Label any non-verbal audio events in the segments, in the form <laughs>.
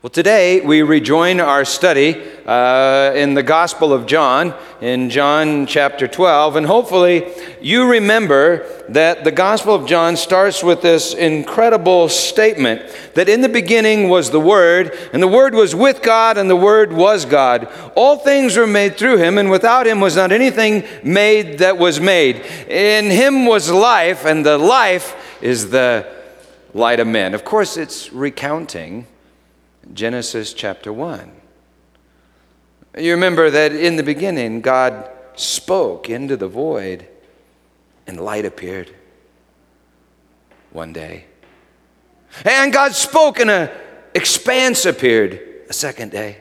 Well, today we rejoin our study uh, in the Gospel of John, in John chapter 12, and hopefully you remember that the Gospel of John starts with this incredible statement that in the beginning was the Word, and the Word was with God, and the Word was God. All things were made through Him, and without Him was not anything made that was made. In Him was life, and the life is the light of men. Of course, it's recounting Genesis chapter 1. You remember that in the beginning, God spoke into the void and light appeared one day. And God spoke and an expanse appeared a second day.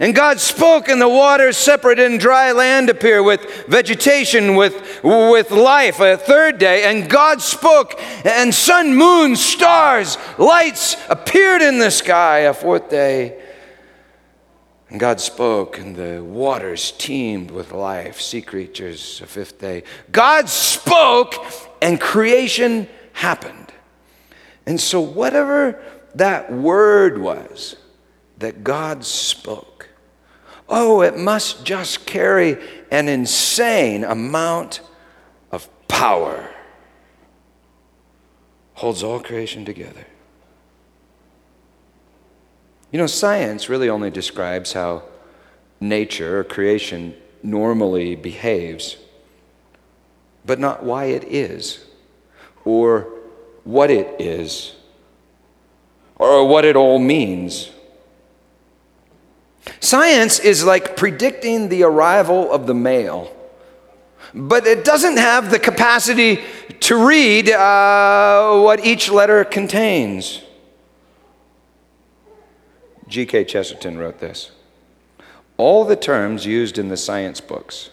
And God spoke, and the waters separated, and dry land appeared with vegetation, with, with life. A third day, and God spoke, and sun, moon, stars, lights appeared in the sky. A fourth day, and God spoke, and the waters teemed with life, sea creatures. A fifth day, God spoke, and creation happened. And so, whatever that word was that God spoke, Oh, it must just carry an insane amount of power. Holds all creation together. You know, science really only describes how nature or creation normally behaves, but not why it is, or what it is, or what it all means. Science is like predicting the arrival of the mail, but it doesn't have the capacity to read uh, what each letter contains. G.K. Chesterton wrote this All the terms used in the science books,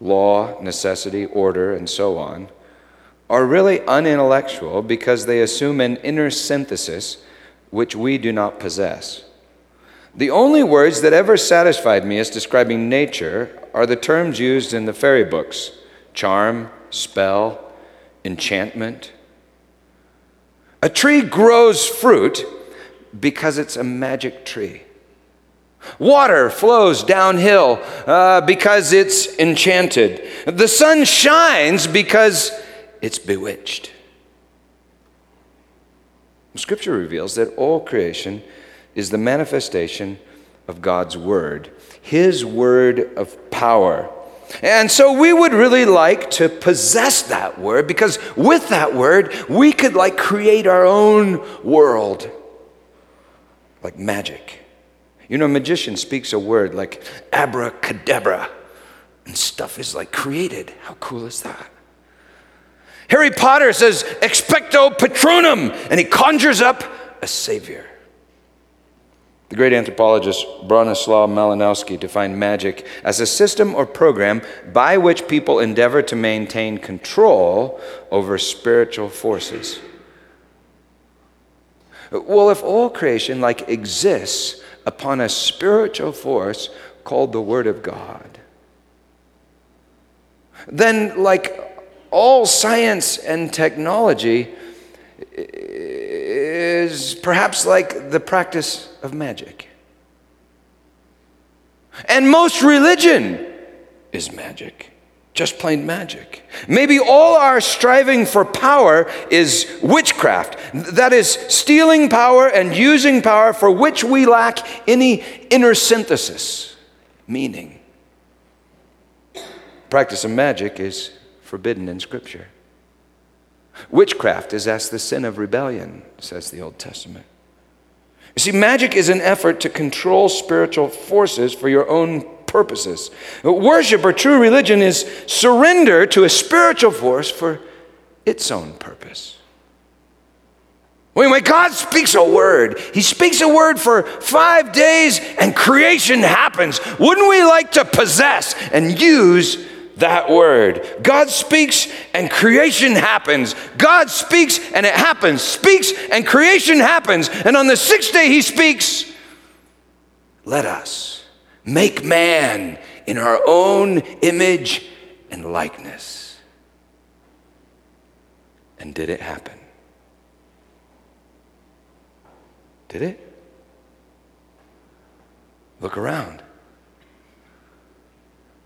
law, necessity, order, and so on, are really unintellectual because they assume an inner synthesis which we do not possess. The only words that ever satisfied me as describing nature are the terms used in the fairy books charm, spell, enchantment. A tree grows fruit because it's a magic tree. Water flows downhill uh, because it's enchanted. The sun shines because it's bewitched. Scripture reveals that all creation is the manifestation of God's Word, His Word of power. And so we would really like to possess that Word because with that Word, we could like create our own world like magic. You know, a magician speaks a word like abracadabra, and stuff is like created. How cool is that? Harry Potter says expecto patronum, and he conjures up a savior. The great anthropologist Bronislaw Malinowski defined magic as a system or program by which people endeavor to maintain control over spiritual forces. Well, if all creation like exists upon a spiritual force called the Word of God, then like all science and technology, is perhaps like the practice of magic. And most religion is magic, just plain magic. Maybe all our striving for power is witchcraft. That is, stealing power and using power for which we lack any inner synthesis, meaning. Practice of magic is forbidden in Scripture. Witchcraft is as the sin of rebellion, says the Old Testament. You see, magic is an effort to control spiritual forces for your own purposes. Worship or true religion is surrender to a spiritual force for its own purpose. When God speaks a word, He speaks a word for five days and creation happens. Wouldn't we like to possess and use that word. God speaks and creation happens. God speaks and it happens. Speaks and creation happens. And on the sixth day, he speaks, Let us make man in our own image and likeness. And did it happen? Did it? Look around.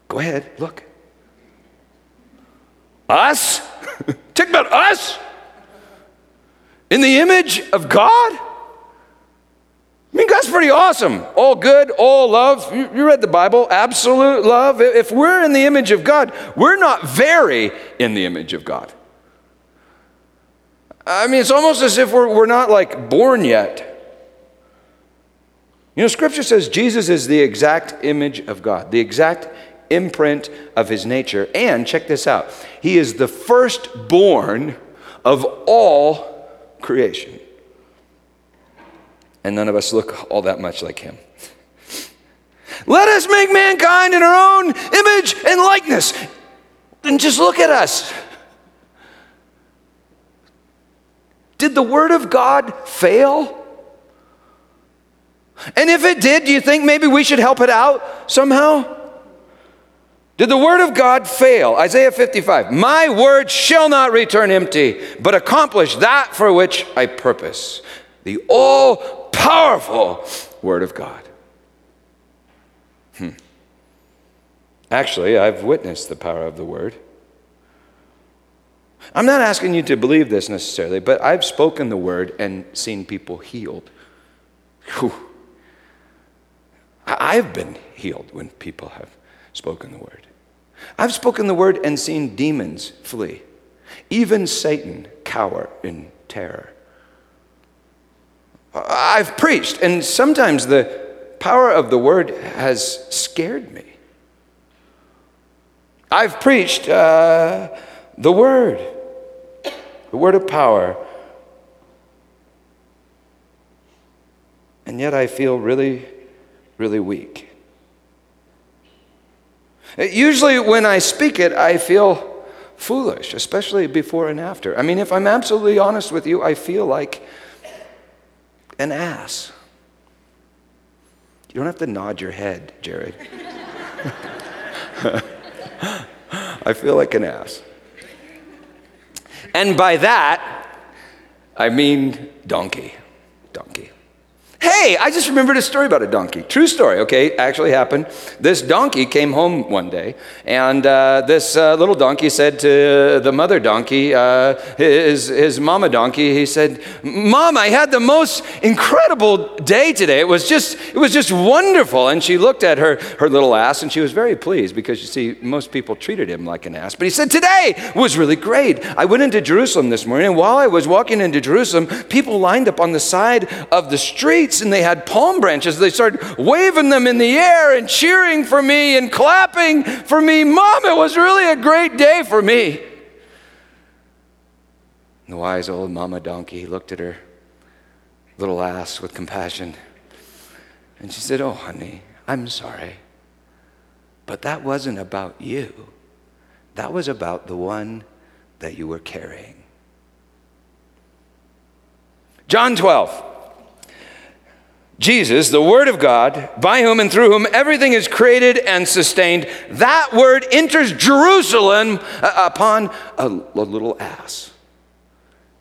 Go ahead, look. Us? Talk about us? In the image of God? I mean, God's pretty awesome. All good, all love. You, you, read the Bible, absolute love. If we're in the image of God, we're not very in the image of God. I mean, it's almost as if we're, we're not like born yet. You know, Scripture says Jesus is the exact image of God, the exact imprint of his nature. And check this out He is the firstborn of all creation and none of us look all that much like him. Let us make mankind in our own image and likeness. And just look at us. Did the Word of God fail? And if it did, do you think maybe we should help it out somehow? Did the word of God fail? Isaiah 55 My word shall not return empty, but accomplish that for which I purpose. The all powerful Word of God. Hmm. Actually, I've witnessed the power of the Word. I'm not asking you to believe this necessarily, but I've spoken the Word and seen people healed. Whew. I've been healed when people have spoken the Word. I've spoken the Word and seen demons flee, even Satan cower in terror. I've preached, and sometimes the power of the word has scared me. I've preached uh, the word, the word of power, and yet I feel really, really weak. Usually, when I speak it, I feel foolish, especially before and after. I mean, if I'm absolutely honest with you, I feel like an ass. You don't have to nod your head, Jared. <laughs> I feel like an ass. And by that, I mean donkey. Donkey. Hey, I just remembered a story about a donkey. True story, okay? Actually happened. This donkey came home one day, and uh, this uh, little donkey said to the mother donkey, uh, his, his mama donkey, he said, Mom, I had the most incredible day today. It was just, it was just wonderful. And she looked at her, her little ass, and she was very pleased because you see, most people treated him like an ass. But he said, Today was really great. I went into Jerusalem this morning, and while I was walking into Jerusalem, people lined up on the side of the street and they had palm branches. They started waving them in the air and cheering for me and clapping for me. Mom, it was really a great day for me. The wise old mama donkey looked at her little ass with compassion and she said, Oh, honey, I'm sorry. But that wasn't about you. That was about the one that you were carrying. John 12. Jesus, the Word of God, by whom and through whom everything is created and sustained, that Word enters Jerusalem uh, upon a, a little ass.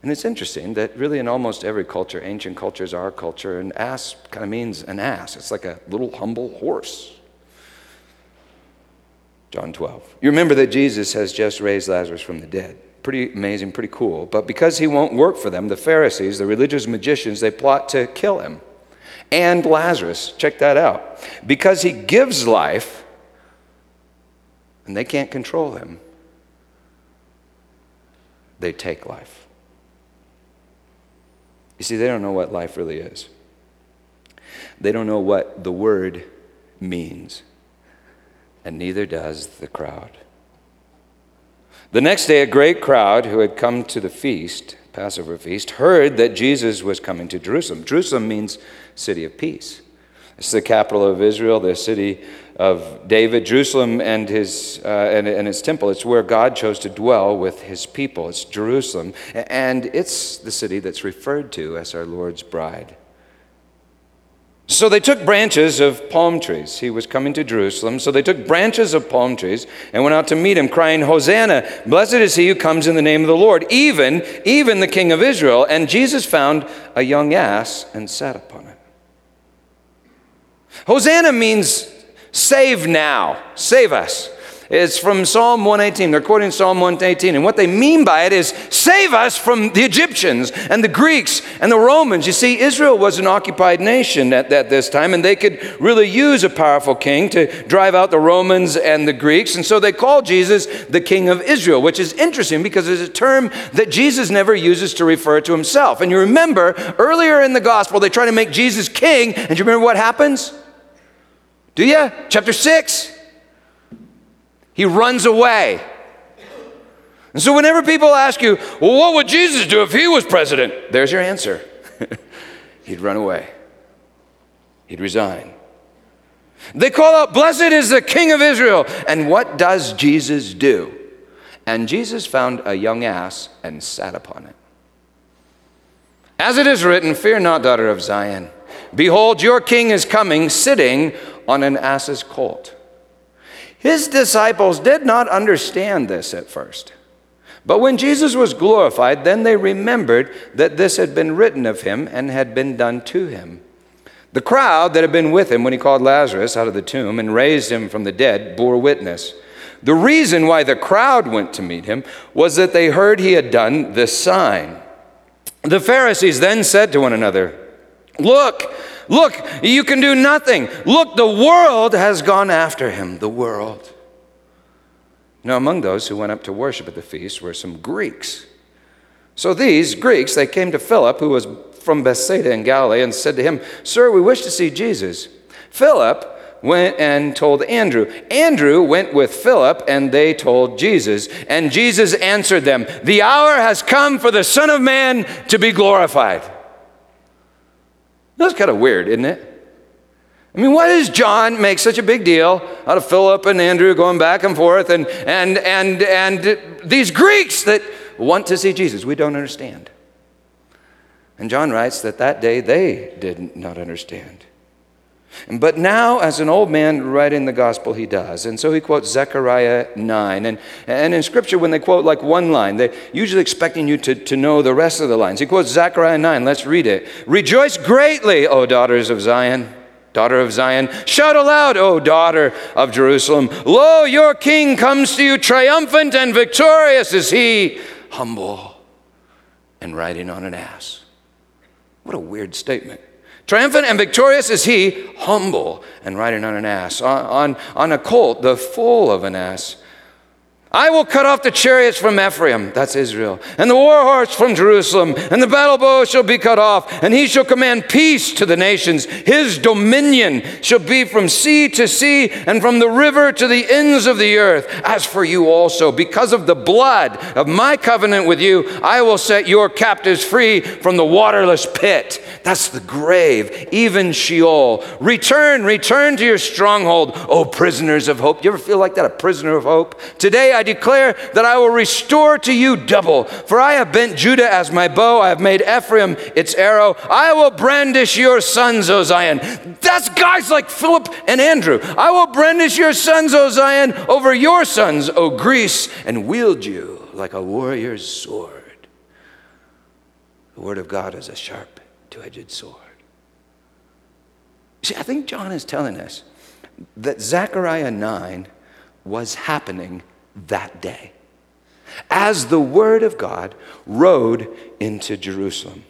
And it's interesting that really in almost every culture, ancient cultures, our culture, an ass kind of means an ass. It's like a little humble horse. John 12. You remember that Jesus has just raised Lazarus from the dead. Pretty amazing, pretty cool. But because he won't work for them, the Pharisees, the religious magicians, they plot to kill him and Lazarus. Check that out. Because he gives life, and they can't control him, they take life. You see, they don't know what life really is. They don't know what the word means, and neither does the crowd. The next day, a great crowd who had come to the feast, Passover feast, heard that Jesus was coming to Jerusalem. Jerusalem means city of peace. This is the capital of Israel, the city of David, Jerusalem, and, his, uh, and, and its temple. It's where God chose to dwell with his people. It's Jerusalem. And it's the city that's referred to as our Lord's bride. So they took branches of palm trees. He was coming to Jerusalem. So they took branches of palm trees and went out to meet him, crying, Hosanna! Blessed is he who comes in the name of the Lord, even, even the King of Israel. And Jesus found a young ass and sat upon it. Hosanna means save now, save us. It's from Psalm 118. They're quoting Psalm 118. And what they mean by it is save us from the Egyptians and the Greeks and the Romans. You see, Israel was an occupied nation at, at this time, and they could really use a powerful king to drive out the Romans and the Greeks. And so they call Jesus the King of Israel, which is interesting because it's a term that Jesus never uses to refer to himself. And you remember earlier in the gospel, they try to make Jesus king. And you remember what happens? Do you? Chapter 6. He runs away. And so, whenever people ask you, well, what would Jesus do if he was president? There's your answer. <laughs> He'd run away, he'd resign. They call out, Blessed is the King of Israel. And what does Jesus do? And Jesus found a young ass and sat upon it. As it is written, Fear not, daughter of Zion. Behold, your king is coming, sitting on an ass's colt. His disciples did not understand this at first. But when Jesus was glorified, then they remembered that this had been written of him and had been done to him. The crowd that had been with him when he called Lazarus out of the tomb and raised him from the dead bore witness. The reason why the crowd went to meet him was that they heard he had done this sign. The Pharisees then said to one another, Look, Look, you can do nothing. Look, the world has gone after him. The world. Now, among those who went up to worship at the feast were some Greeks. So these Greeks, they came to Philip, who was from Bethsaida in Galilee, and said to him, Sir, we wish to see Jesus. Philip went and told Andrew. Andrew went with Philip, and they told Jesus. And Jesus answered them, The hour has come for the Son of Man to be glorified. That's kind of weird, isn't it? I mean, why does John make such a big deal out of Philip and Andrew going back and forth and, and, and, and these Greeks that want to see Jesus? We don't understand. And John writes that that day they did not understand. But now, as an old man writing the gospel, he does. And so he quotes Zechariah 9. And, and in scripture, when they quote like one line, they're usually expecting you to, to know the rest of the lines. He quotes Zechariah 9. Let's read it. Rejoice greatly, O daughters of Zion. Daughter of Zion, shout aloud, O daughter of Jerusalem. Lo, your king comes to you triumphant and victorious is he, humble and riding on an ass. What a weird statement. Triumphant and victorious is he, humble and riding on an ass, on, on, on a colt, the foal of an ass. I will cut off the chariots from Ephraim, that's Israel, and the war horse from Jerusalem, and the battle bow shall be cut off, and he shall command peace to the nations. His dominion shall be from sea to sea, and from the river to the ends of the earth. As for you also, because of the blood of my covenant with you, I will set your captives free from the waterless pit. That's the grave, even Sheol. Return, return to your stronghold, O prisoners of hope. You ever feel like that, a prisoner of hope? Today, I declare that I will restore to you double. For I have bent Judah as my bow, I have made Ephraim its arrow. I will brandish your sons, O Zion. That's guys like Philip and Andrew. I will brandish your sons, O Zion, over your sons, O Greece, and wield you like a warrior's sword. The word of God is a sharp, two edged sword. See, I think John is telling us that Zechariah 9 was happening that day as the word of God rode into Jerusalem.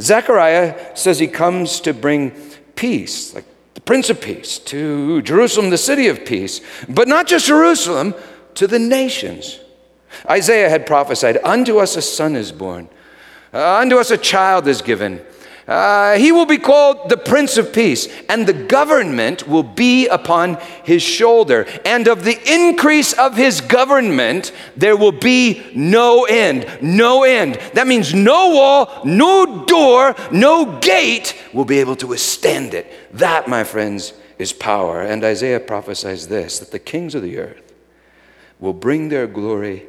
Zechariah says he comes to bring peace, like the Prince of Peace, to Jerusalem, the city of peace, but not just Jerusalem, to the nations. Isaiah had prophesied, Unto us a son is born, uh, unto us a child is given uh, he will be called the Prince of Peace, and the government will be upon his shoulder. And of the increase of his government, there will be no end. No end. That means no wall, no door, no gate will be able to withstand it. That, my friends, is power. And Isaiah prophesies this that the kings of the earth will bring their glory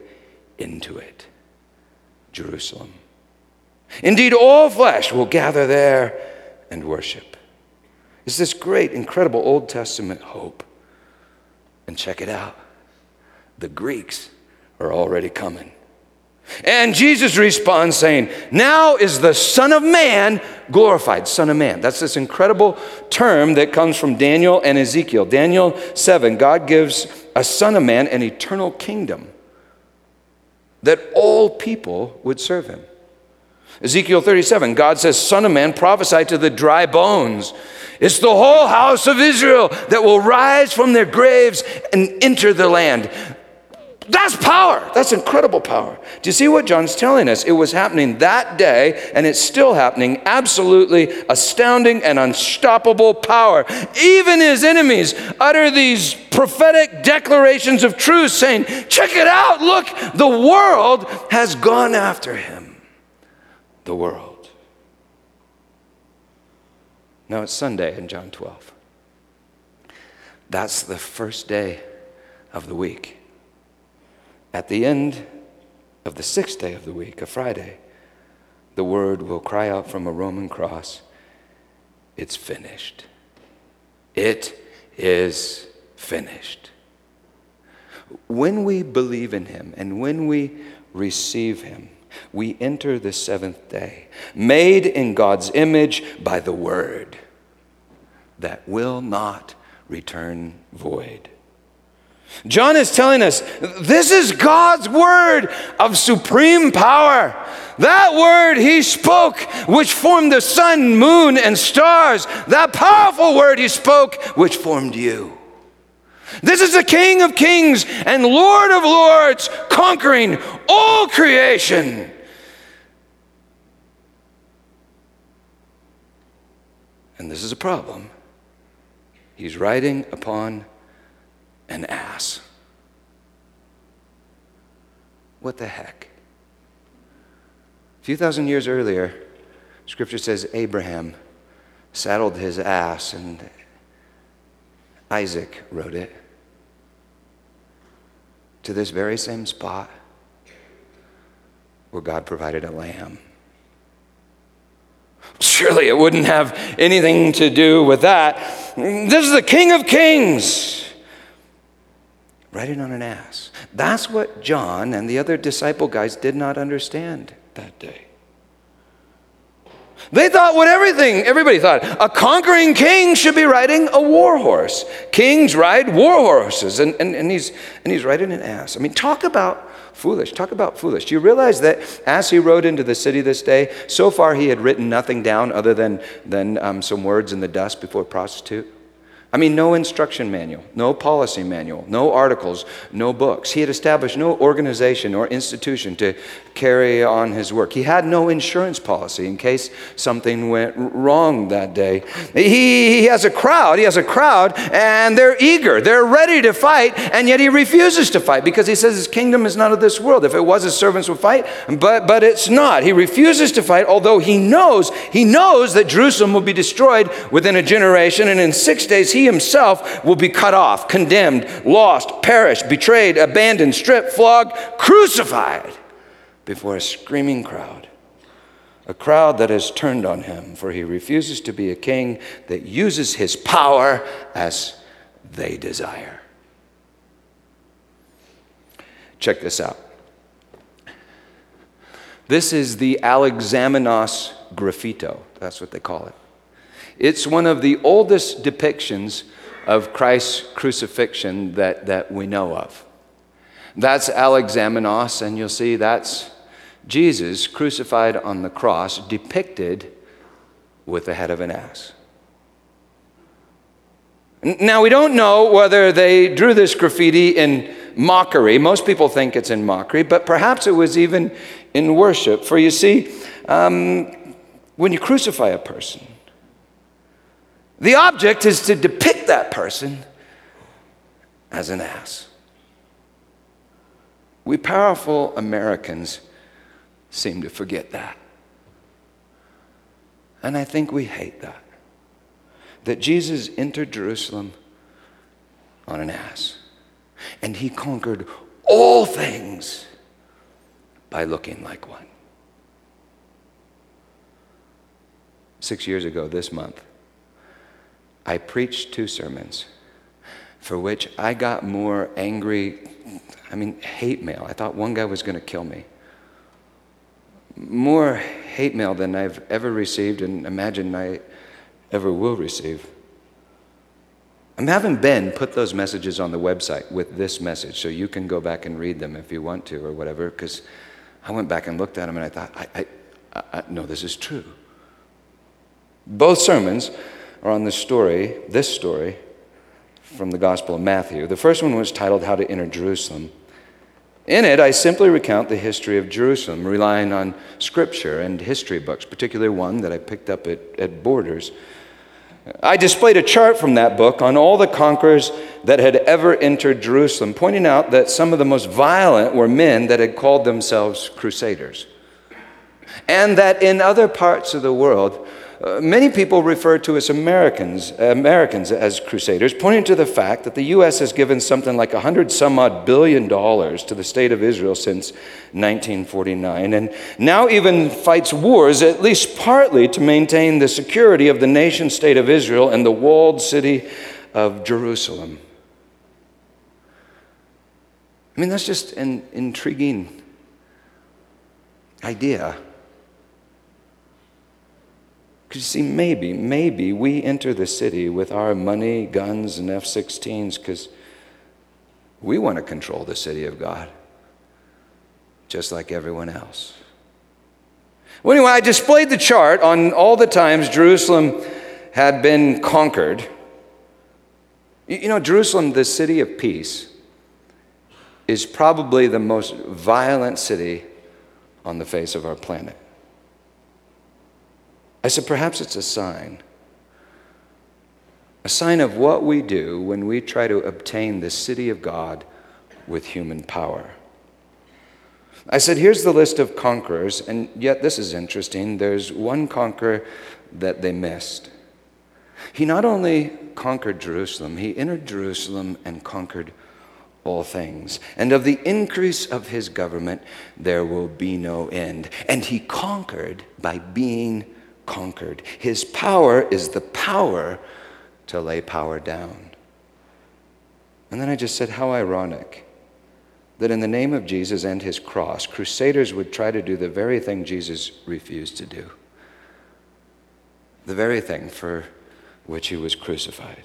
into it Jerusalem. Indeed, all flesh will gather there and worship. It's this great, incredible Old Testament hope. And check it out the Greeks are already coming. And Jesus responds saying, Now is the Son of Man glorified. Son of Man. That's this incredible term that comes from Daniel and Ezekiel. Daniel 7, God gives a Son of Man an eternal kingdom that all people would serve him. Ezekiel 37, God says, Son of man, prophesy to the dry bones. It's the whole house of Israel that will rise from their graves and enter the land. That's power. That's incredible power. Do you see what John's telling us? It was happening that day, and it's still happening. Absolutely astounding and unstoppable power. Even his enemies utter these prophetic declarations of truth, saying, Check it out. Look, the world has gone after him. The world. Now it's Sunday in John 12. That's the first day of the week. At the end of the sixth day of the week, a Friday, the word will cry out from a Roman cross it's finished. It is finished. When we believe in Him and when we receive Him, we enter the seventh day, made in God's image by the Word that will not return void. John is telling us this is God's word of supreme power. That word he spoke, which formed the sun, moon, and stars, that powerful word he spoke, which formed you. This is the King of kings and Lord of lords, conquering all creation. And this is a problem. He's riding upon an ass. What the heck? A few thousand years earlier, scripture says Abraham saddled his ass and Isaac rode it to this very same spot where God provided a lamb. Surely it wouldn't have anything to do with that. This is the King of Kings riding on an ass. That's what John and the other disciple guys did not understand that day. They thought what everything, everybody thought, a conquering king should be riding a war horse. Kings ride war horses, and, and, and, he's, and he's riding an ass. I mean, talk about foolish. Talk about foolish. Do you realize that as he rode into the city this day, so far he had written nothing down other than, than um, some words in the dust before prostitute? I mean, no instruction manual, no policy manual, no articles, no books. He had established no organization or institution to carry on his work. He had no insurance policy in case something went wrong that day. He, he has a crowd, he has a crowd, and they're eager, they're ready to fight, and yet he refuses to fight because he says his kingdom is not of this world. If it was, his servants would fight, but, but it's not. He refuses to fight, although he knows, he knows that Jerusalem will be destroyed within a generation, and in six days he himself will be cut off, condemned, lost, perished, betrayed, abandoned, stripped, flogged, crucified before a screaming crowd. A crowd that has turned on him, for he refuses to be a king that uses his power as they desire. Check this out. This is the Alexamenos graffito. That's what they call it. It's one of the oldest depictions of Christ's crucifixion that, that we know of. That's Alexamenos, and you'll see that's Jesus crucified on the cross, depicted with the head of an ass. Now, we don't know whether they drew this graffiti in mockery. Most people think it's in mockery, but perhaps it was even in worship. For you see, um, when you crucify a person, the object is to depict that person as an ass. We powerful Americans seem to forget that. And I think we hate that. That Jesus entered Jerusalem on an ass, and he conquered all things by looking like one. Six years ago, this month, I preached two sermons for which I got more angry, I mean, hate mail. I thought one guy was going to kill me more hate mail than I've ever received and imagine I ever will receive. I'm having Ben put those messages on the website with this message so you can go back and read them if you want to or whatever, because I went back and looked at them and I thought, I, I, I, no, this is true. Both sermons are on this story, this story from the Gospel of Matthew. The first one was titled How to Enter Jerusalem. In it, I simply recount the history of Jerusalem, relying on scripture and history books, particularly one that I picked up at, at Borders. I displayed a chart from that book on all the conquerors that had ever entered Jerusalem, pointing out that some of the most violent were men that had called themselves crusaders. And that in other parts of the world, uh, many people refer to us Americans, Americans as crusaders, pointing to the fact that the U.S. has given something like 100 some odd billion dollars to the state of Israel since 1949, and now even fights wars, at least partly, to maintain the security of the nation state of Israel and the walled city of Jerusalem. I mean, that's just an intriguing idea. Because you see, maybe, maybe we enter the city with our money, guns, and F 16s because we want to control the city of God, just like everyone else. Well, anyway, I displayed the chart on all the times Jerusalem had been conquered. You know, Jerusalem, the city of peace, is probably the most violent city on the face of our planet. I said, perhaps it's a sign. A sign of what we do when we try to obtain the city of God with human power. I said, here's the list of conquerors, and yet this is interesting. There's one conqueror that they missed. He not only conquered Jerusalem, he entered Jerusalem and conquered all things. And of the increase of his government, there will be no end. And he conquered by being conquered. His power is the power to lay power down. And then I just said, how ironic that in the name of Jesus and his cross, crusaders would try to do the very thing Jesus refused to do, the very thing for which he was crucified.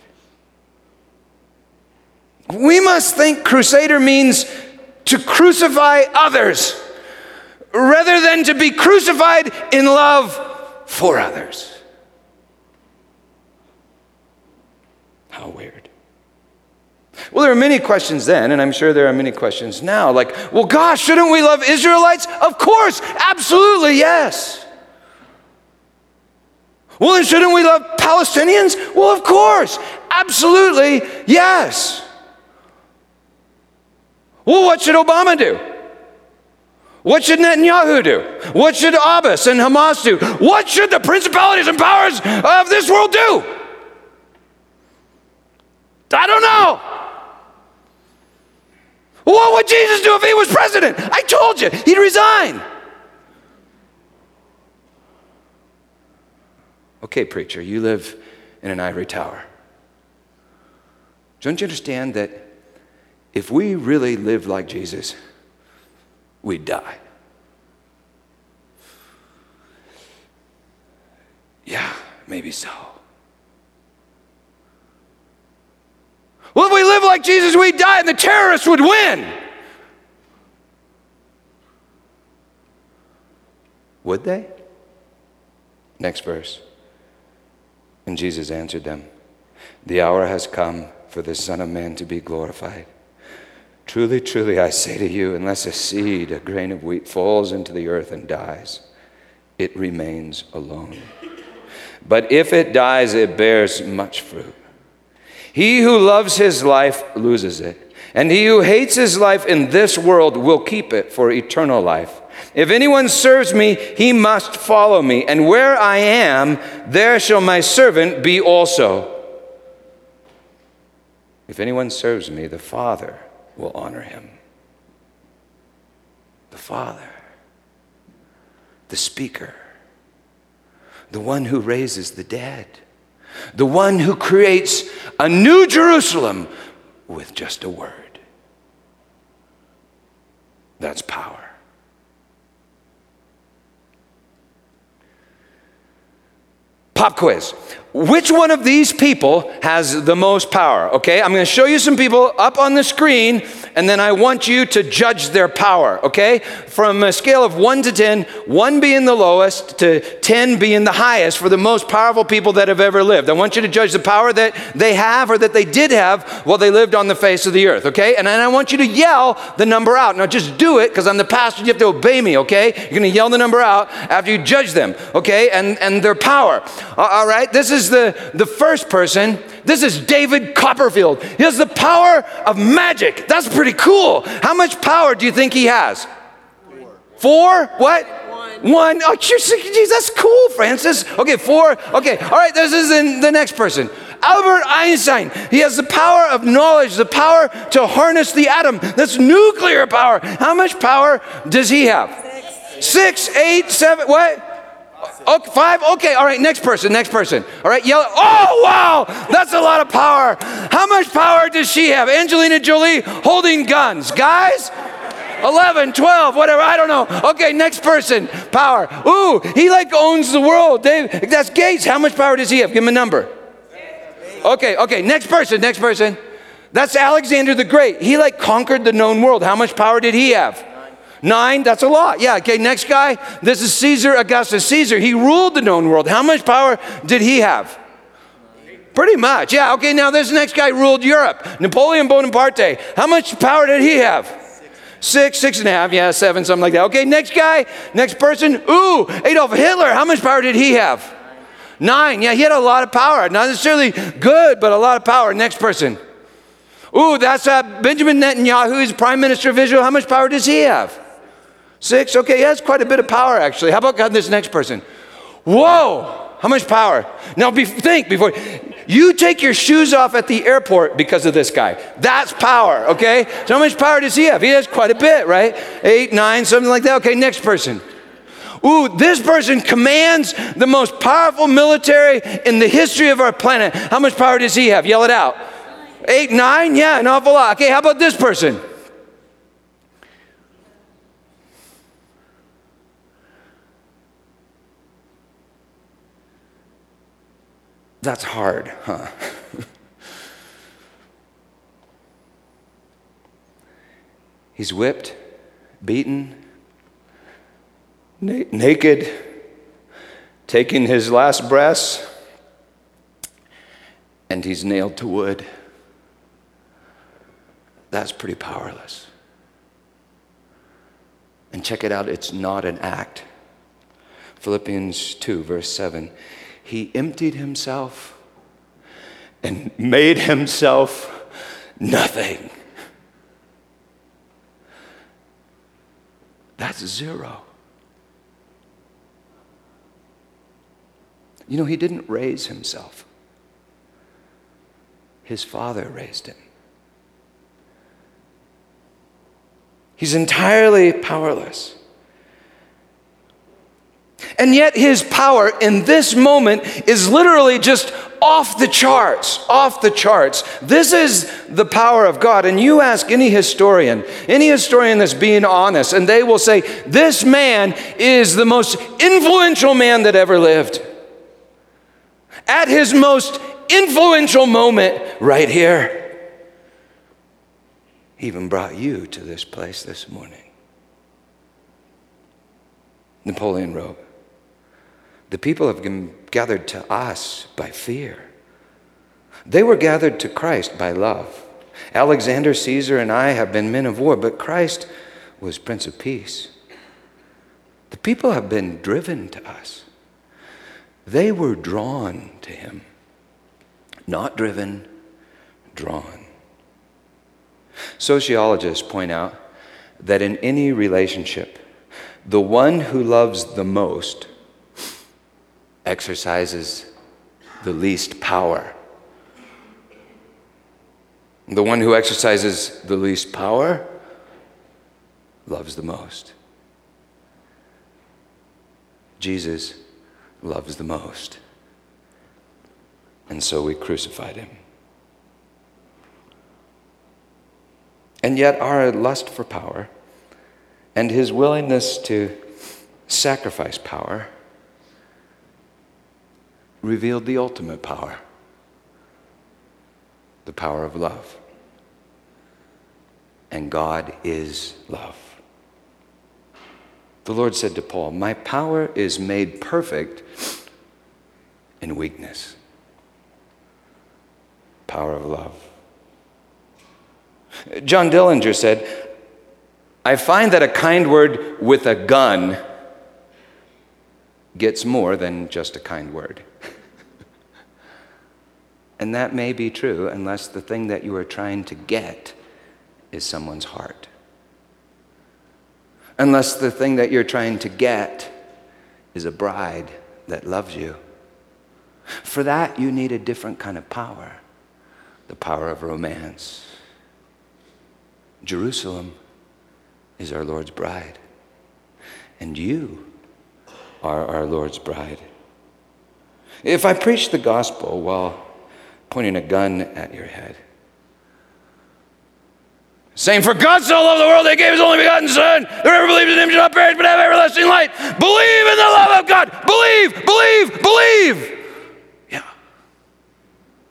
We must think crusader means to crucify others rather than to be crucified in love for others. How weird. Well, there are many questions then, and I'm sure there are many questions now. Like, well, gosh, shouldn't we love Israelites? Of course, absolutely, yes. Well, and shouldn't we love Palestinians? Well, of course, absolutely, yes. Well, what should Obama do? What should Netanyahu do? What should Abbas and Hamas do? What should the principalities and powers of this world do? I don't know. What would Jesus do if he was president? I told you, he'd resign. Okay, preacher, you live in an ivory tower. Don't you understand that if we really live like Jesus, we'd die. Yeah, maybe so. Well, if we live like Jesus, we'd die and the terrorists would win. Would they? Next verse. And Jesus answered them The hour has come for the Son of Man to be glorified. Truly, truly, I say to you, unless a seed, a grain of wheat, falls into the earth and dies, it remains alone. But if it dies, it bears much fruit. He who loves his life loses it, and he who hates his life in this world will keep it for eternal life. If anyone serves me, he must follow me, and where I am, there shall my servant be also. If anyone serves me, the Father, will honor him. The Father, the Speaker, the one who raises the dead, the one who creates a new Jerusalem with just a word. That's power. Pop quiz. Which one of these people has the most power? Okay, I'm going to show you some people up on the screen, and then I want you to judge their power. Okay, from a scale of one to 10, one being the lowest to 10 being the highest for the most powerful people that have ever lived. I want you to judge the power that they have or that they did have while they lived on the face of the earth. Okay, and then I want you to yell the number out. Now just do it because I'm the pastor, you have to obey me. Okay, you're going to yell the number out after you judge them. Okay, and, and their power. All right, this is is the, the first person. This is David Copperfield. He has the power of magic. That's pretty cool. How much power do you think he has? Four. Four? What? One. One. Oh, geez, that's cool, Francis. Okay, four. Okay, all right, this is the, the next person. Albert Einstein. He has the power of knowledge, the power to harness the atom. That's nuclear power. How much power does he have? Six, Six eight, seven, what? Okay, five? Okay, all right, next person, next person. All right, yell. Oh, wow, that's a lot of power. How much power does she have? Angelina Jolie holding guns. Guys? 11, 12, whatever, I don't know. Okay, next person, power. Ooh, he like owns the world. Dave, that's Gates. How much power does he have? Give him a number. Okay, okay, next person, next person. That's Alexander the Great. He like conquered the known world. How much power did he have? Nine, that's a lot. Yeah, okay, next guy. This is Caesar Augustus. Caesar, he ruled the known world. How much power did he have? Pretty much, yeah. Okay, now this next guy ruled Europe. Napoleon Bonaparte. How much power did he have? Six, six and a half, yeah, seven, something like that. Okay, next guy, next person. Ooh, Adolf Hitler. How much power did he have? Nine, yeah, he had a lot of power. Not necessarily good, but a lot of power. Next person. Ooh, that's uh, Benjamin Netanyahu. He's prime minister of Israel. How much power does he have? Six? Okay, he has quite a bit of power, actually. How about God, this next person? Whoa! How much power? Now, be, think before you take your shoes off at the airport because of this guy. That's power, okay? So, how much power does he have? He has quite a bit, right? Eight, nine, something like that. Okay, next person. Ooh, this person commands the most powerful military in the history of our planet. How much power does he have? Yell it out. Eight, nine? Yeah, an awful lot. Okay, how about this person? That's hard, huh? <laughs> He's whipped, beaten, na- naked, taking his last breaths, and he's nailed to wood. That's pretty powerless. And check it out, it's not an act. Philippians 2, verse 7 he emptied himself and made himself nothing. That's zero. You know, he didn't raise himself, his father raised him. He's entirely powerless. And yet, his power in this moment is literally just off the charts, off the charts. This is the power of God. And you ask any historian, any historian that's being honest, and they will say, This man is the most influential man that ever lived. At his most influential moment, right here, he even brought you to this place this morning. Napoleon wrote, the people have been gathered to us by fear. They were gathered to Christ by love. Alexander, Caesar, and I have been men of war, but Christ was Prince of Peace. The people have been driven to us. They were drawn to him. Not driven, drawn. Sociologists point out that in any relationship, the one who loves the most exercises the least power. The one who exercises the least power loves the most. Jesus loves the most. And so we crucified him. And yet, our lust for power and his willingness to sacrifice power revealed the ultimate power the power of love. And God is love. The Lord said to Paul, My power is made perfect in weakness. Power of love. John Dillinger said, I find that a kind word with a gun gets more than just a kind word. <laughs> and that may be true unless the thing that you are trying to get is someone's heart. Unless the thing that you're trying to get is a bride that loves you. For that, you need a different kind of power the power of romance. Jerusalem is our Lord's bride, and you are our Lord's bride. If I preach the gospel while pointing a gun at your head, saying, For God so loved the world that gave his only begotten Son, whoever believes in him shall not perish but have everlasting life. Believe in the love of God. Believe, believe, believe. Yeah.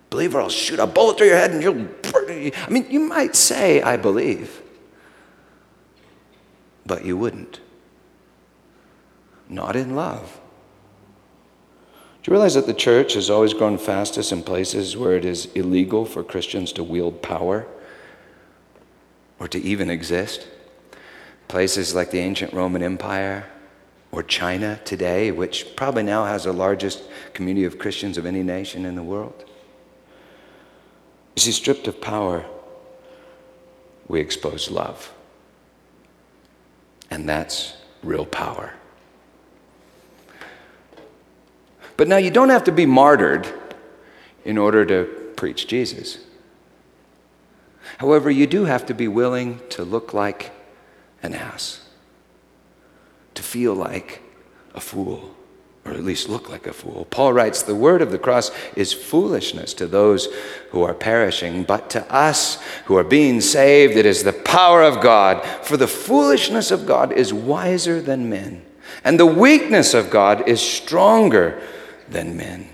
Believe or I'll shoot a bullet through your head and you'll. I mean, you might say, I believe, but you wouldn't not in love. Do you realize that the church has always grown fastest in places where it is illegal for Christians to wield power or to even exist? Places like the ancient Roman Empire or China today, which probably now has the largest community of Christians of any nation in the world. You see, stripped of power, we expose love. And that's real power. But now you don't have to be martyred in order to preach Jesus. However, you do have to be willing to look like an ass, to feel like a fool, or at least look like a fool. Paul writes The word of the cross is foolishness to those who are perishing, but to us who are being saved, it is the power of God. For the foolishness of God is wiser than men, and the weakness of God is stronger than men.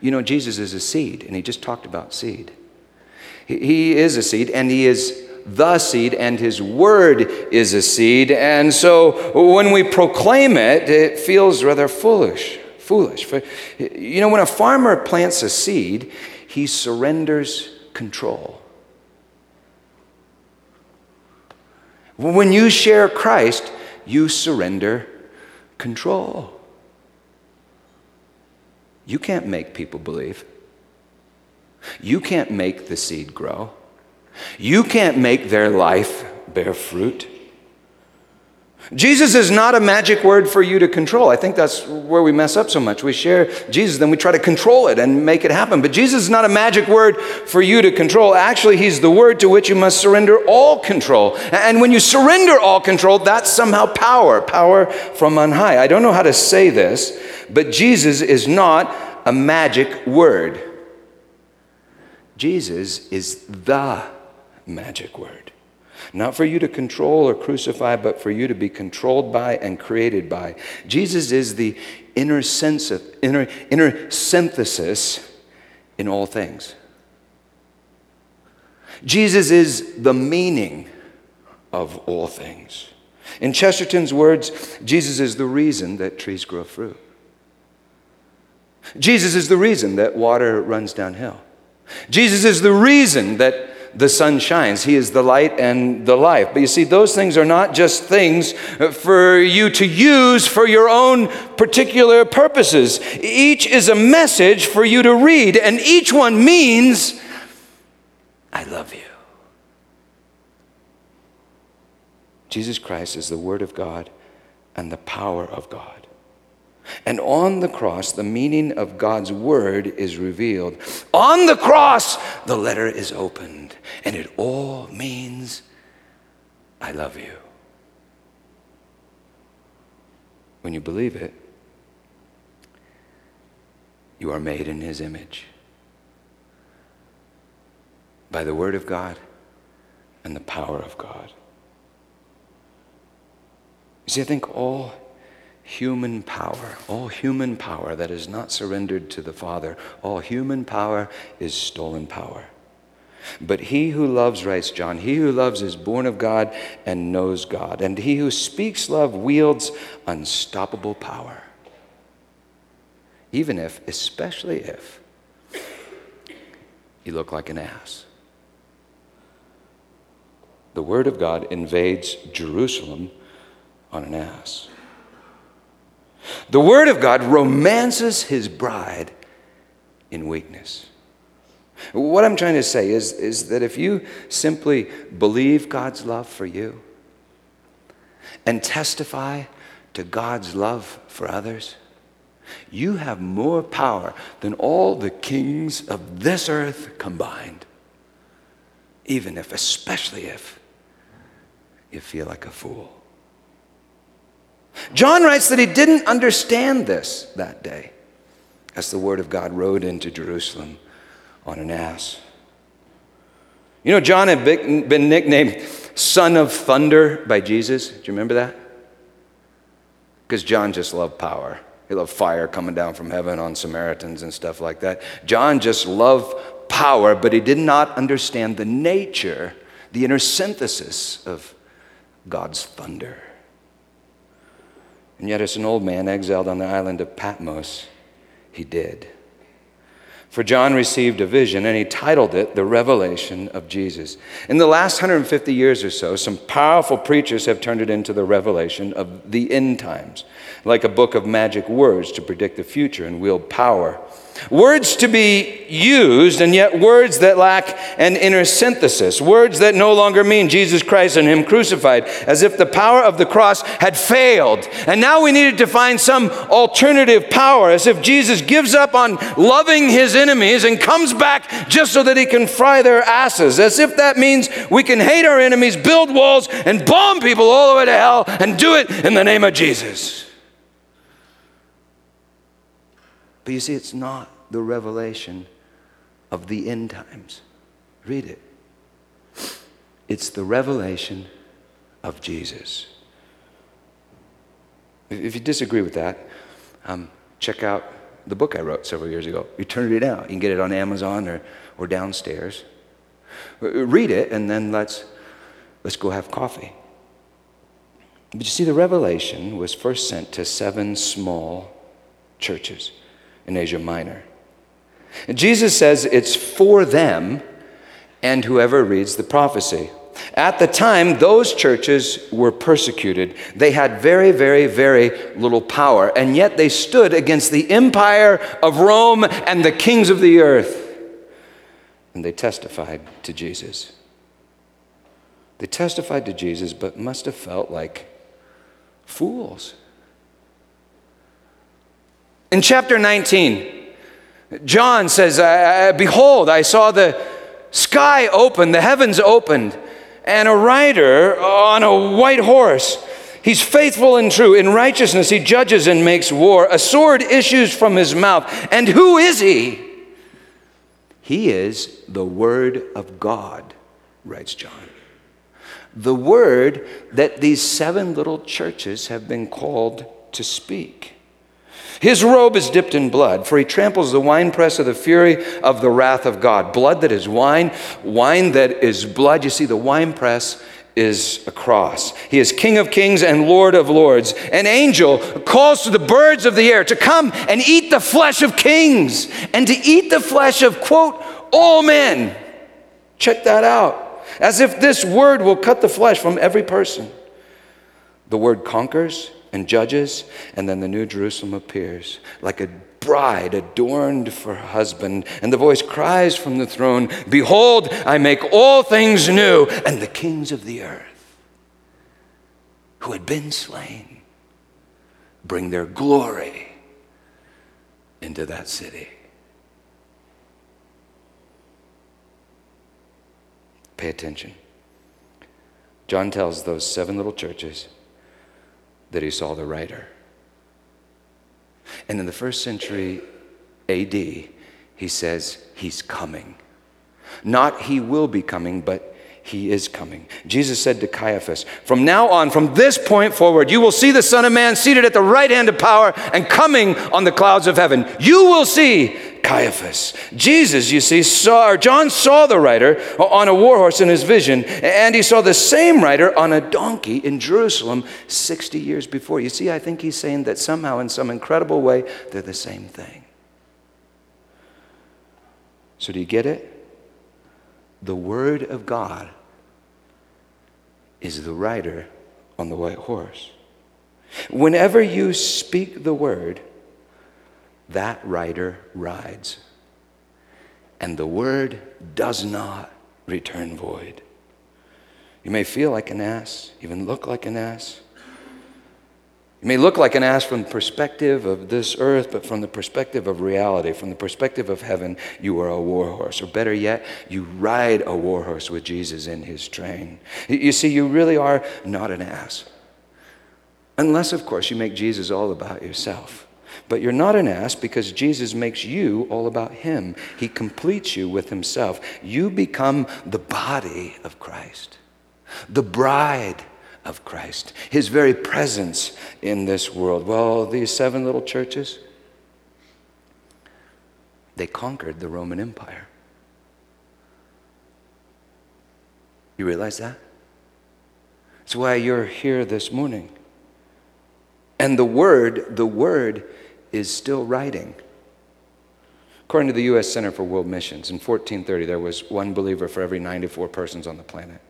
You know, Jesus is a seed, and he just talked about seed. He is a seed, and he is the seed, and his word is a seed. And so when we proclaim it, it feels rather foolish. Foolish. You know, when a farmer plants a seed, he surrenders control. When you share Christ, you surrender control. You can't make people believe. You can't make the seed grow. You can't make their life bear fruit. Jesus is not a magic word for you to control. I think that's where we mess up so much. We share Jesus, then we try to control it and make it happen. But Jesus is not a magic word for you to control. Actually, He's the word to which you must surrender all control. And when you surrender all control, that's somehow power, power from on high. I don't know how to say this, but Jesus is not a magic word. Jesus is the magic word. Not for you to control or crucify, but for you to be controlled by and created by. Jesus is the inner, sense inner, inner synthesis in all things. Jesus is the meaning of all things. In Chesterton's words, Jesus is the reason that trees grow fruit. Jesus is the reason that water runs downhill. Jesus is the reason that the sun shines. He is the light and the life. But you see, those things are not just things for you to use for your own particular purposes. Each is a message for you to read, and each one means, I love you. Jesus Christ is the Word of God and the power of God. And on the cross, the meaning of God's word is revealed. On the cross, the letter is opened, and it all means, I love you. When you believe it, you are made in his image by the word of God and the power of God. You see, I think all human power, all human power that is not surrendered to the Father, all human power is stolen power. But he who loves, writes John, he who loves is born of God and knows God. And he who speaks love wields unstoppable power. Even if, especially if, you look like an ass. The Word of God invades Jerusalem on an ass. The Word of God romances His bride in weakness. What I'm trying to say is, is that if you simply believe God's love for you and testify to God's love for others, you have more power than all the kings of this earth combined. Even if, especially if, you feel like a fool. John writes that he didn't understand this that day as the word of God rode into Jerusalem on an ass. You know, John had been nicknamed Son of Thunder by Jesus. Do you remember that? Because John just loved power. He loved fire coming down from heaven on Samaritans and stuff like that. John just loved power, but he did not understand the nature, the inner synthesis of God's thunder. And yet, as an old man exiled on the island of Patmos, he did. For John received a vision and he titled it The Revelation of Jesus. In the last 150 years or so, some powerful preachers have turned it into the revelation of the end times, like a book of magic words to predict the future and wield power Words to be used, and yet words that lack an inner synthesis. Words that no longer mean Jesus Christ and Him crucified, as if the power of the cross had failed. And now we needed to find some alternative power, as if Jesus gives up on loving His enemies and comes back just so that He can fry their asses. As if that means we can hate our enemies, build walls, and bomb people all the way to hell, and do it in the name of Jesus. But you see, it's not the revelation of the end times. Read it. It's the revelation of Jesus. If you disagree with that, um, check out the book I wrote several years ago. Eternity Now. You can get it on Amazon or, or downstairs. Read it, and then let's, let's go have coffee. But you see, the revelation was first sent to seven small churches in Asia Minor. And Jesus says it's for them and whoever reads the prophecy. At the time, those churches were persecuted. They had very, very, very little power, and yet they stood against the empire of Rome and the kings of the earth. And they testified to Jesus. They testified to Jesus, but must have felt like fools. In chapter 19, John says, Behold, I saw the sky open, the heavens opened, and a rider on a white horse. He's faithful and true. In righteousness, he judges and makes war. A sword issues from his mouth. And who is he? He is the Word of God, writes John. The Word that these seven little churches have been called to speak. His robe is dipped in blood, for he tramples the winepress of the fury of the wrath of God. Blood that is wine, wine that is blood. You see, the winepress is a cross. He is King of kings and Lord of lords. An angel calls to the birds of the air to come and eat the flesh of kings and to eat the flesh of, quote, all men. Check that out. As if this word will cut the flesh from every person. The word conquers, and judges, and then the New Jerusalem appears like a bride adorned for her husband. And the voice cries from the throne Behold, I make all things new. And the kings of the earth who had been slain bring their glory into that city. Pay attention. John tells those seven little churches that he saw the rider. And in the first century AD, he says, He's coming. Not he will be coming, but he is coming. Jesus said to Caiaphas, From now on, from this point forward, you will see the Son of Man seated at the right hand of power and coming on the clouds of heaven. You will see Caiaphas. Jesus, you see, saw, or John saw the rider on a war horse in his vision, and he saw the same rider on a donkey in Jerusalem 60 years before. You see, I think he's saying that somehow, in some incredible way, they're the same thing. So, do you get it? The Word of God is the rider on the white horse. Whenever you speak the Word, that rider rides. And the Word does not return void. You may feel like an ass, even look like an ass. You may look like an ass from the perspective of this earth, but from the perspective of reality, from the perspective of heaven, you are a warhorse. Or better yet, you ride a warhorse with Jesus in his train. You see, you really are not an ass. Unless, of course, you make Jesus all about yourself. But you're not an ass because Jesus makes you all about him. He completes you with himself. You become the body of Christ, the bride of Christ, his very presence in this world. Well, these seven little churches, they conquered the Roman Empire. You realize that? That's why you're here this morning. And the word, the word is still riding. According to the U.S. Center for World Missions, in 1430, there was one believer for every 94 persons on the planet.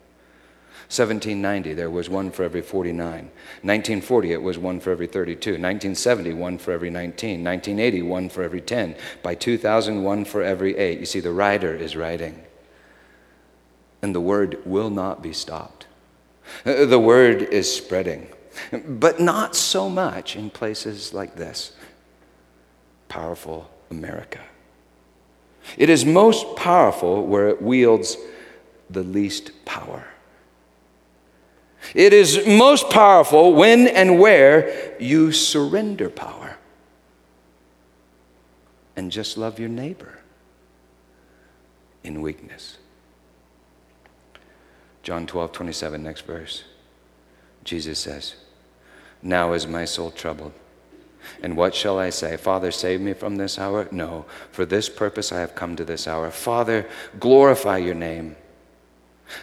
1790, there was one for every 49. 1940, it was one for every 32. 1970, one for every 19. 1980, one for every 10. By 2000, one for every 8. You see, the rider is riding. And the word will not be stopped. Uh, the word is spreading, but not so much in places like this powerful America. It is most powerful where it wields the least power. It is most powerful when and where you surrender power and just love your neighbor in weakness. John 12, 27, next verse. Jesus says, Now is my soul troubled. And what shall I say? Father, save me from this hour? No, for this purpose I have come to this hour. Father, glorify your name.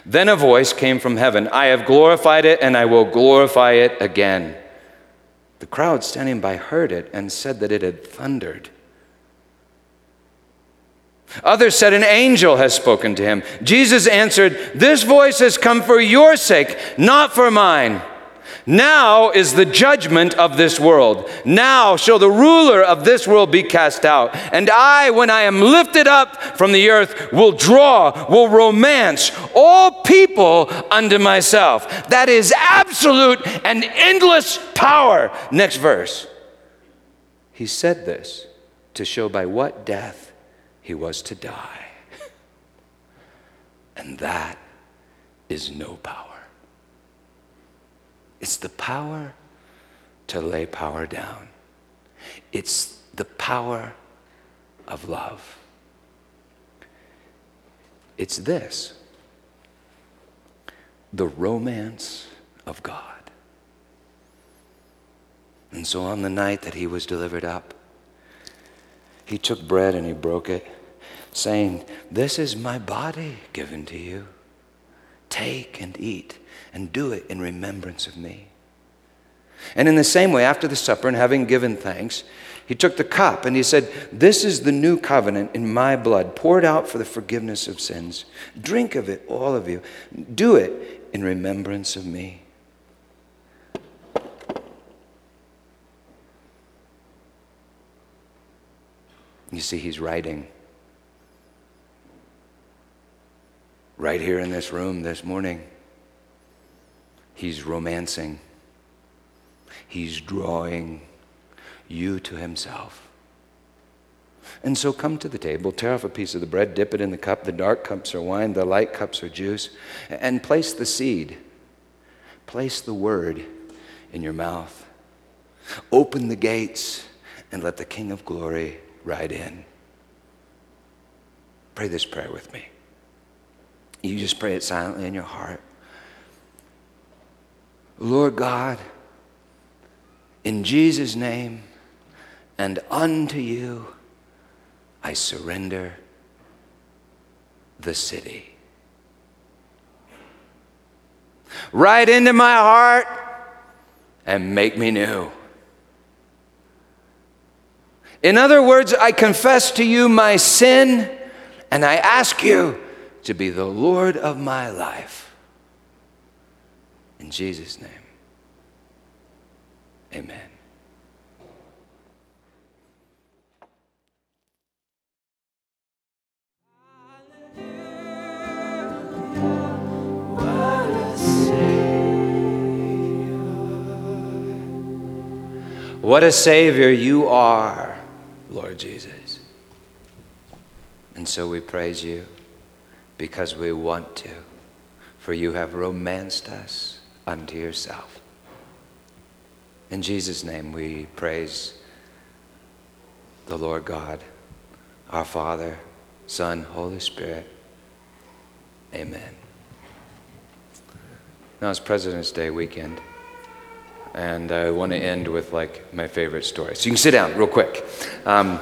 Then a voice came from heaven I have glorified it, and I will glorify it again. The crowd standing by heard it and said that it had thundered. Others said, An angel has spoken to him. Jesus answered, This voice has come for your sake, not for mine. Now is the judgment of this world. Now shall the ruler of this world be cast out. And I, when I am lifted up from the earth, will draw, will romance all people unto myself. That is absolute and endless power. Next verse. He said this to show by what death he was to die. <laughs> And that is no power. It's the power to lay power down. It's the power of love. It's this the romance of God. And so on the night that he was delivered up, he took bread and he broke it, saying, This is my body given to you. Take and eat and do it in remembrance of me. And in the same way, after the supper and having given thanks, he took the cup and he said, This is the new covenant in my blood, poured out for the forgiveness of sins. Drink of it, all of you. Do it in remembrance of me. You see, he's riding. Right here in this room this morning. He's romancing, He's drawing you to Himself. And so come to the table, tear off a piece of the bread, dip it in the cup. The dark cups are wine, the light cups are juice, and place the seed. Place the word in your mouth. Open the gates and let the King of glory ride in. Pray this prayer with me. You just pray it silently in your heart. Lord God, in Jesus' name and unto you, I surrender the city. Right into my heart and make me new. In other words, I confess to you my sin and I ask you to be the Lord of my life. In Jesus' name, amen. What a Savior you are, Lord Jesus. And so we praise you because we want to, for you have romanced us unto yourself. In Jesus' name we praise the Lord God, our Father, Son, Holy Spirit. Amen. Now it's President's Day weekend and I want to end with like my favorite story. So you can sit down real quick. Um,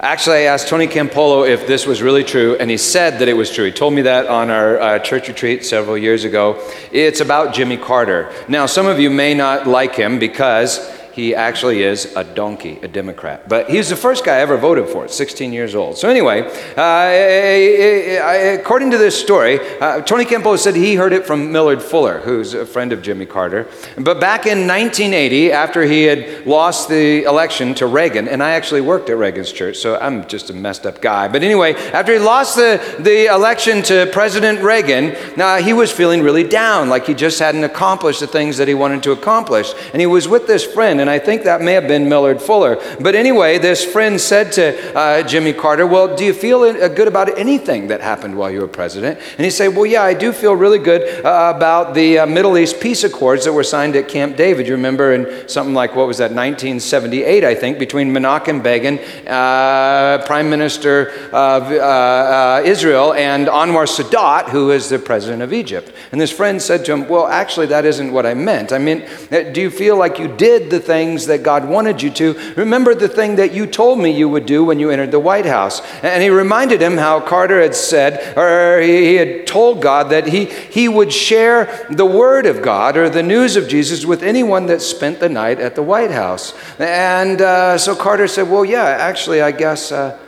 actually, I asked Tony Campolo if this was really true, and he said that it was true. He told me that on our uh, church retreat several years ago. It's about Jimmy Carter. Now, some of you may not like him because he actually is a donkey, a Democrat. But he's the first guy I ever voted for, 16 years old. So, anyway, uh, according to this story, uh, Tony Campolo said he heard it from Millard Fuller, who's a friend of Jimmy Carter. But back in 1980, after he had lost the election to Reagan, and I actually worked at Reagan's church, so I'm just a messed up guy. But anyway, after he lost the, the election to President Reagan, uh, he was feeling really down, like he just hadn't accomplished the things that he wanted to accomplish. And he was with this friend and I think that may have been Millard Fuller. But anyway, this friend said to uh, Jimmy Carter, Well, do you feel uh, good about anything that happened while you were president? And he said, Well, yeah, I do feel really good uh, about the uh, Middle East peace accords that were signed at Camp David. You remember in something like, what was that, 1978, I think, between Menachem Begin, uh, Prime Minister of uh, Israel, and Anwar Sadat, who is the president of Egypt. And this friend said to him, Well, actually, that isn't what I meant. I mean, do you feel like you did the things that God wanted you to. Remember the thing that you told me you would do when you entered the White House. And he reminded him how Carter had said, or he had told God that he, he would share the word of God or the news of Jesus with anyone that spent the night at the White House. And uh, so Carter said, Well, yeah, actually, I guess uh,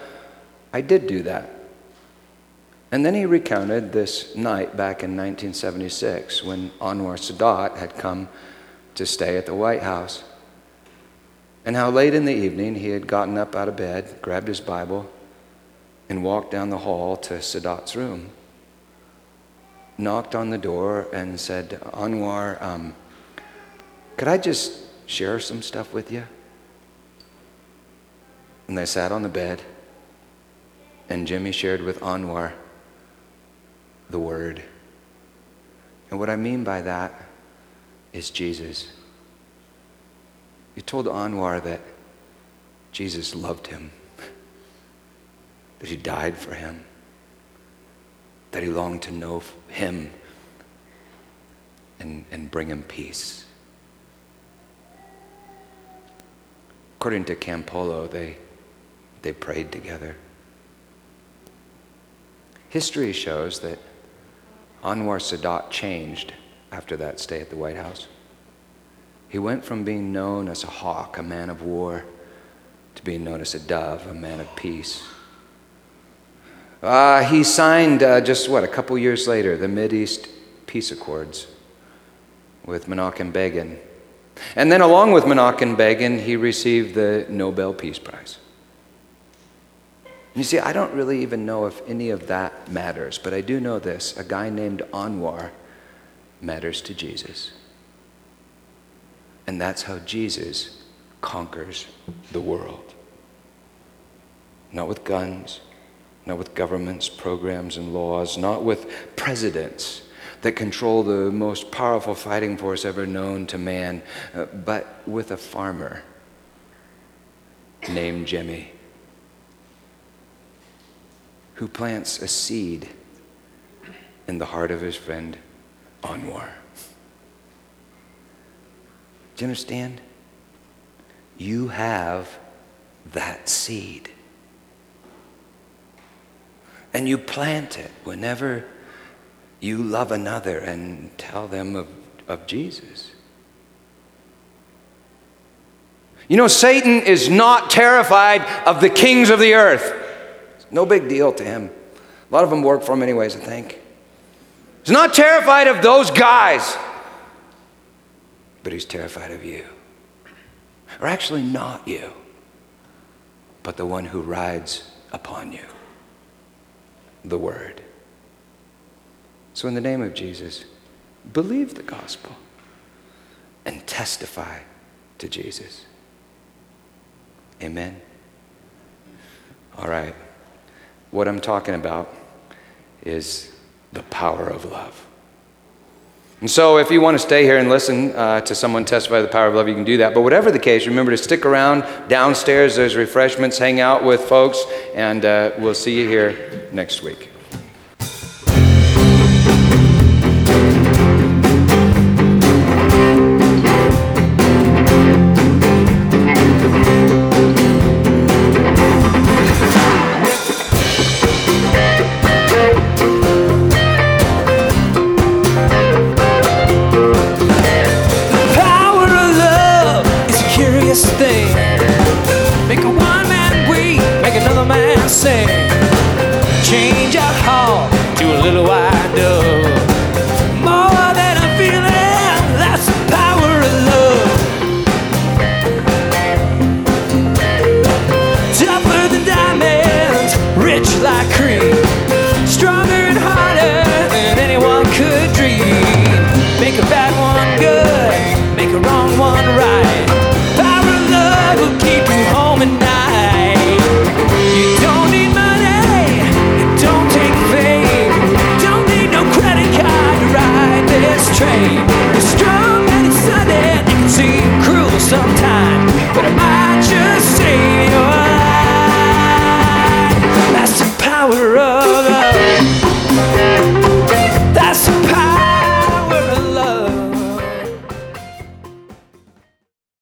I did do that. And then he recounted this night back in 1976 when Anwar Sadat had come to stay at the White House and how late in the evening he had gotten up out of bed, grabbed his Bible, and walked down the hall to Sadat's room, knocked on the door, and said, Anwar, um, could I just share some stuff with you? And they sat on the bed, and Jimmy shared with Anwar the Word. And what I mean by that is Jesus. He told Anwar that Jesus loved him, that he died for him, that he longed to know him and, and bring him peace. According to Campolo, they, they prayed together. History shows that Anwar Sadat changed after that stay at the White House. He went from being known as a hawk, a man of war, to being known as a dove, a man of peace. Uh, he signed uh, just what, a couple years later, the East Peace Accords with Menachem Begin. And then, along with Menachem Begin, he received the Nobel Peace Prize. You see, I don't really even know if any of that matters, but I do know this a guy named Anwar matters to Jesus. And that's how Jesus conquers the world. Not with guns, not with governments, programs, and laws, not with presidents that control the most powerful fighting force ever known to man, uh, but with a farmer named Jimmy who plants a seed in the heart of his friend Anwar. You understand? You have that seed. And you plant it whenever you love another and tell them of, of Jesus. You know, Satan is not terrified of the kings of the earth. It's no big deal to him. A lot of them work for him, anyways, I think. He's not terrified of those guys, but he's terrified of you. Or actually, not you, but the one who rides upon you the Word. So, in the name of Jesus, believe the gospel and testify to Jesus. Amen. All right. What I'm talking about is the power of love. And so, if you want to stay here and listen uh, to someone testify the power of love, you can do that. But whatever the case, remember to stick around downstairs. There's refreshments, hang out with folks, and uh, we'll see you here next week.